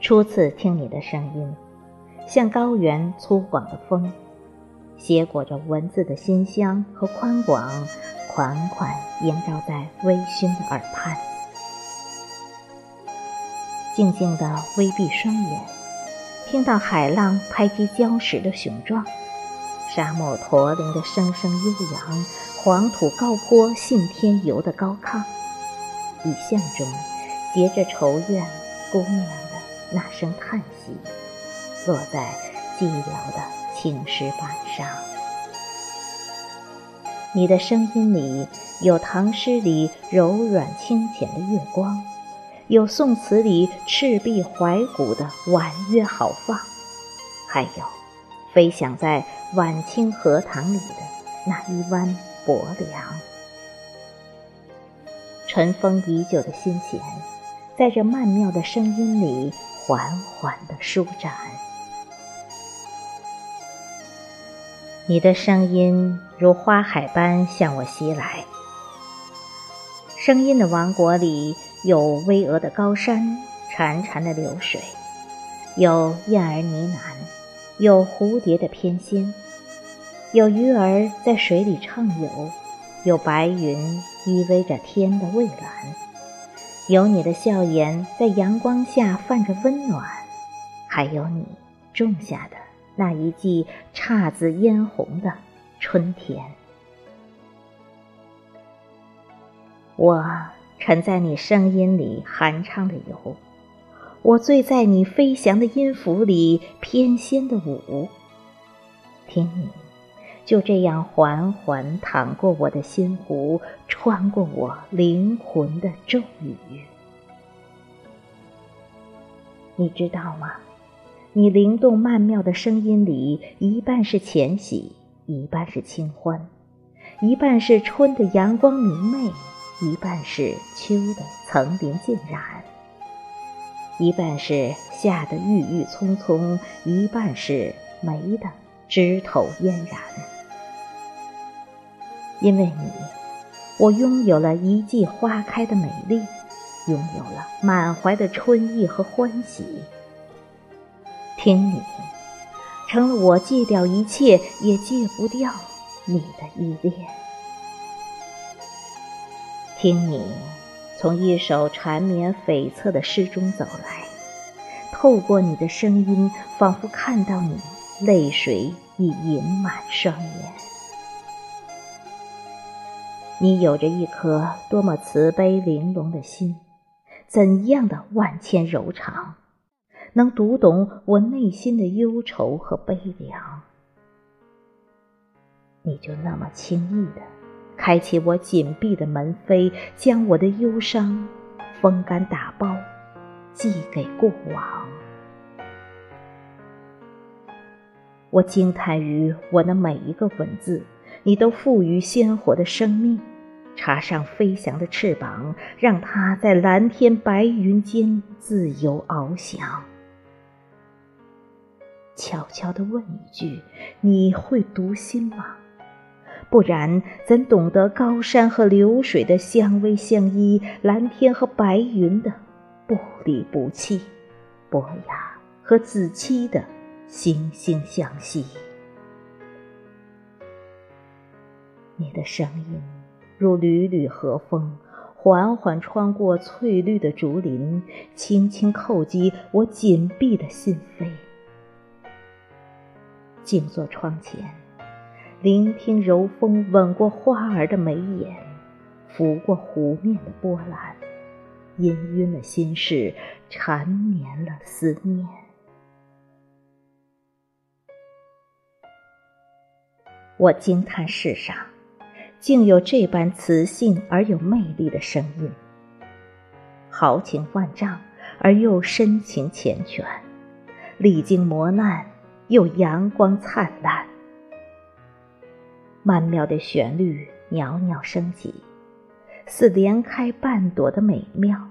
初次听你的声音，像高原粗犷的风，携裹着文字的馨香和宽广，款款萦绕在微醺的耳畔。静静地微闭双眼，听到海浪拍击礁石的雄壮，沙漠驼铃的声声悠扬，黄土高坡信天游的高亢，雨巷中结着愁怨姑娘的。那声叹息，落在寂寥的青石板上。你的声音里有唐诗里柔软清浅的月光，有宋词里赤壁怀古的婉约豪放，还有飞翔在晚清荷塘里的那一弯薄凉。尘封已久的心弦，在这曼妙的声音里。缓缓的舒展，你的声音如花海般向我袭来。声音的王国里有巍峨的高山，潺潺的流水，有燕儿呢喃，有蝴蝶的翩跹，有鱼儿在水里畅游，有白云依偎着天的蔚蓝。有你的笑颜在阳光下泛着温暖，还有你种下的那一季姹紫嫣红的春天。我沉在你声音里酣畅的游，我醉在你飞翔的音符里翩跹的舞，听你。就这样缓缓淌过我的心湖，穿过我灵魂的咒语。你知道吗？你灵动曼妙的声音里，一半是浅喜，一半是清欢，一半是春的阳光明媚，一半是秋的层林尽染，一半是夏的郁郁葱葱，一半是梅的枝头嫣然。因为你，我拥有了一季花开的美丽，拥有了满怀的春意和欢喜。听你，成了我戒掉一切也戒不掉你的依恋。听你，从一首缠绵悱恻的诗中走来，透过你的声音，仿佛看到你，泪水已盈满双眼。你有着一颗多么慈悲玲珑的心，怎样的万千柔肠，能读懂我内心的忧愁和悲凉？你就那么轻易的开启我紧闭的门扉，将我的忧伤风干打包，寄给过往。我惊叹于我的每一个文字。你都赋予鲜活的生命，插上飞翔的翅膀，让它在蓝天白云间自由翱翔。悄悄地问一句：你会读心吗？不然怎懂得高山和流水的相偎相依，蓝天和白云的不离不弃，伯牙和子期的惺惺相惜？你的声音如缕缕和风，缓缓穿过翠绿的竹林，轻轻叩击我紧闭的心扉。静坐窗前，聆听柔风吻过花儿的眉眼，拂过湖面的波澜，氤氲了心事，缠绵了思念。我惊叹世上。竟有这般磁性而有魅力的声音，豪情万丈而又深情缱绻，历经磨难又阳光灿烂。曼妙的旋律袅袅升起，似莲开半朵的美妙，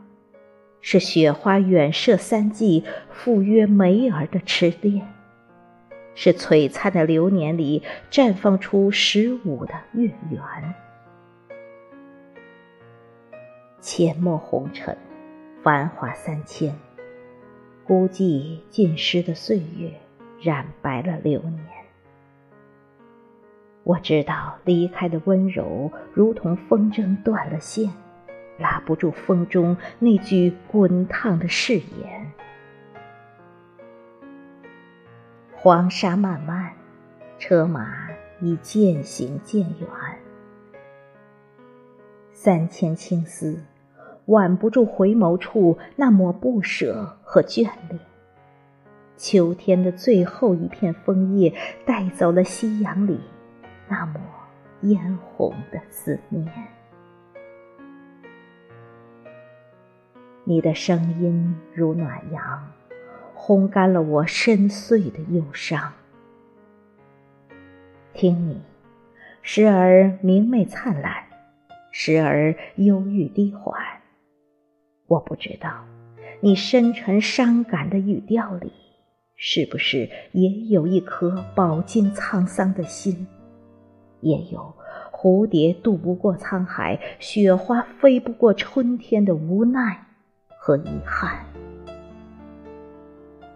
是雪花远涉三季，赴约梅儿的痴恋，是璀璨的流年里绽放出十五的月圆。阡陌红尘，繁华三千，孤寂尽失的岁月，染白了流年。我知道离开的温柔，如同风筝断了线。拉不住风中那句滚烫的誓言。黄沙漫漫，车马已渐行渐远。三千青丝，挽不住回眸处那抹不舍和眷恋。秋天的最后一片枫叶，带走了夕阳里那抹嫣红的思念。你的声音如暖阳，烘干了我深邃的忧伤。听你，时而明媚灿烂，时而忧郁低缓。我不知道，你深沉伤感的语调里，是不是也有一颗饱经沧桑的心，也有蝴蝶渡不过沧海，雪花飞不过春天的无奈。和遗憾，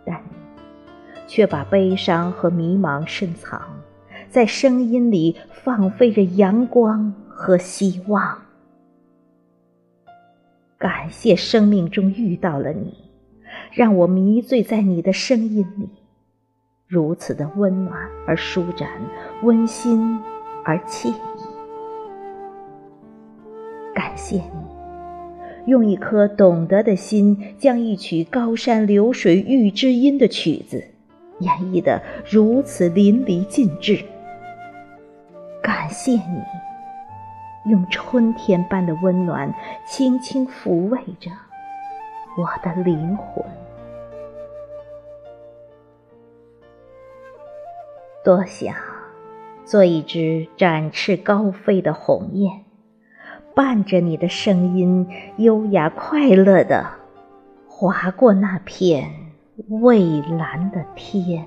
但你却把悲伤和迷茫深藏在声音里，放飞着阳光和希望。感谢生命中遇到了你，让我迷醉在你的声音里，如此的温暖而舒展，温馨而惬意。感谢你。用一颗懂得的心，将一曲高山流水遇知音的曲子演绎得如此淋漓尽致。感谢你，用春天般的温暖，轻轻抚慰着我的灵魂。多想做一只展翅高飞的鸿雁。伴着你的声音，优雅快乐地划过那片蔚蓝的天。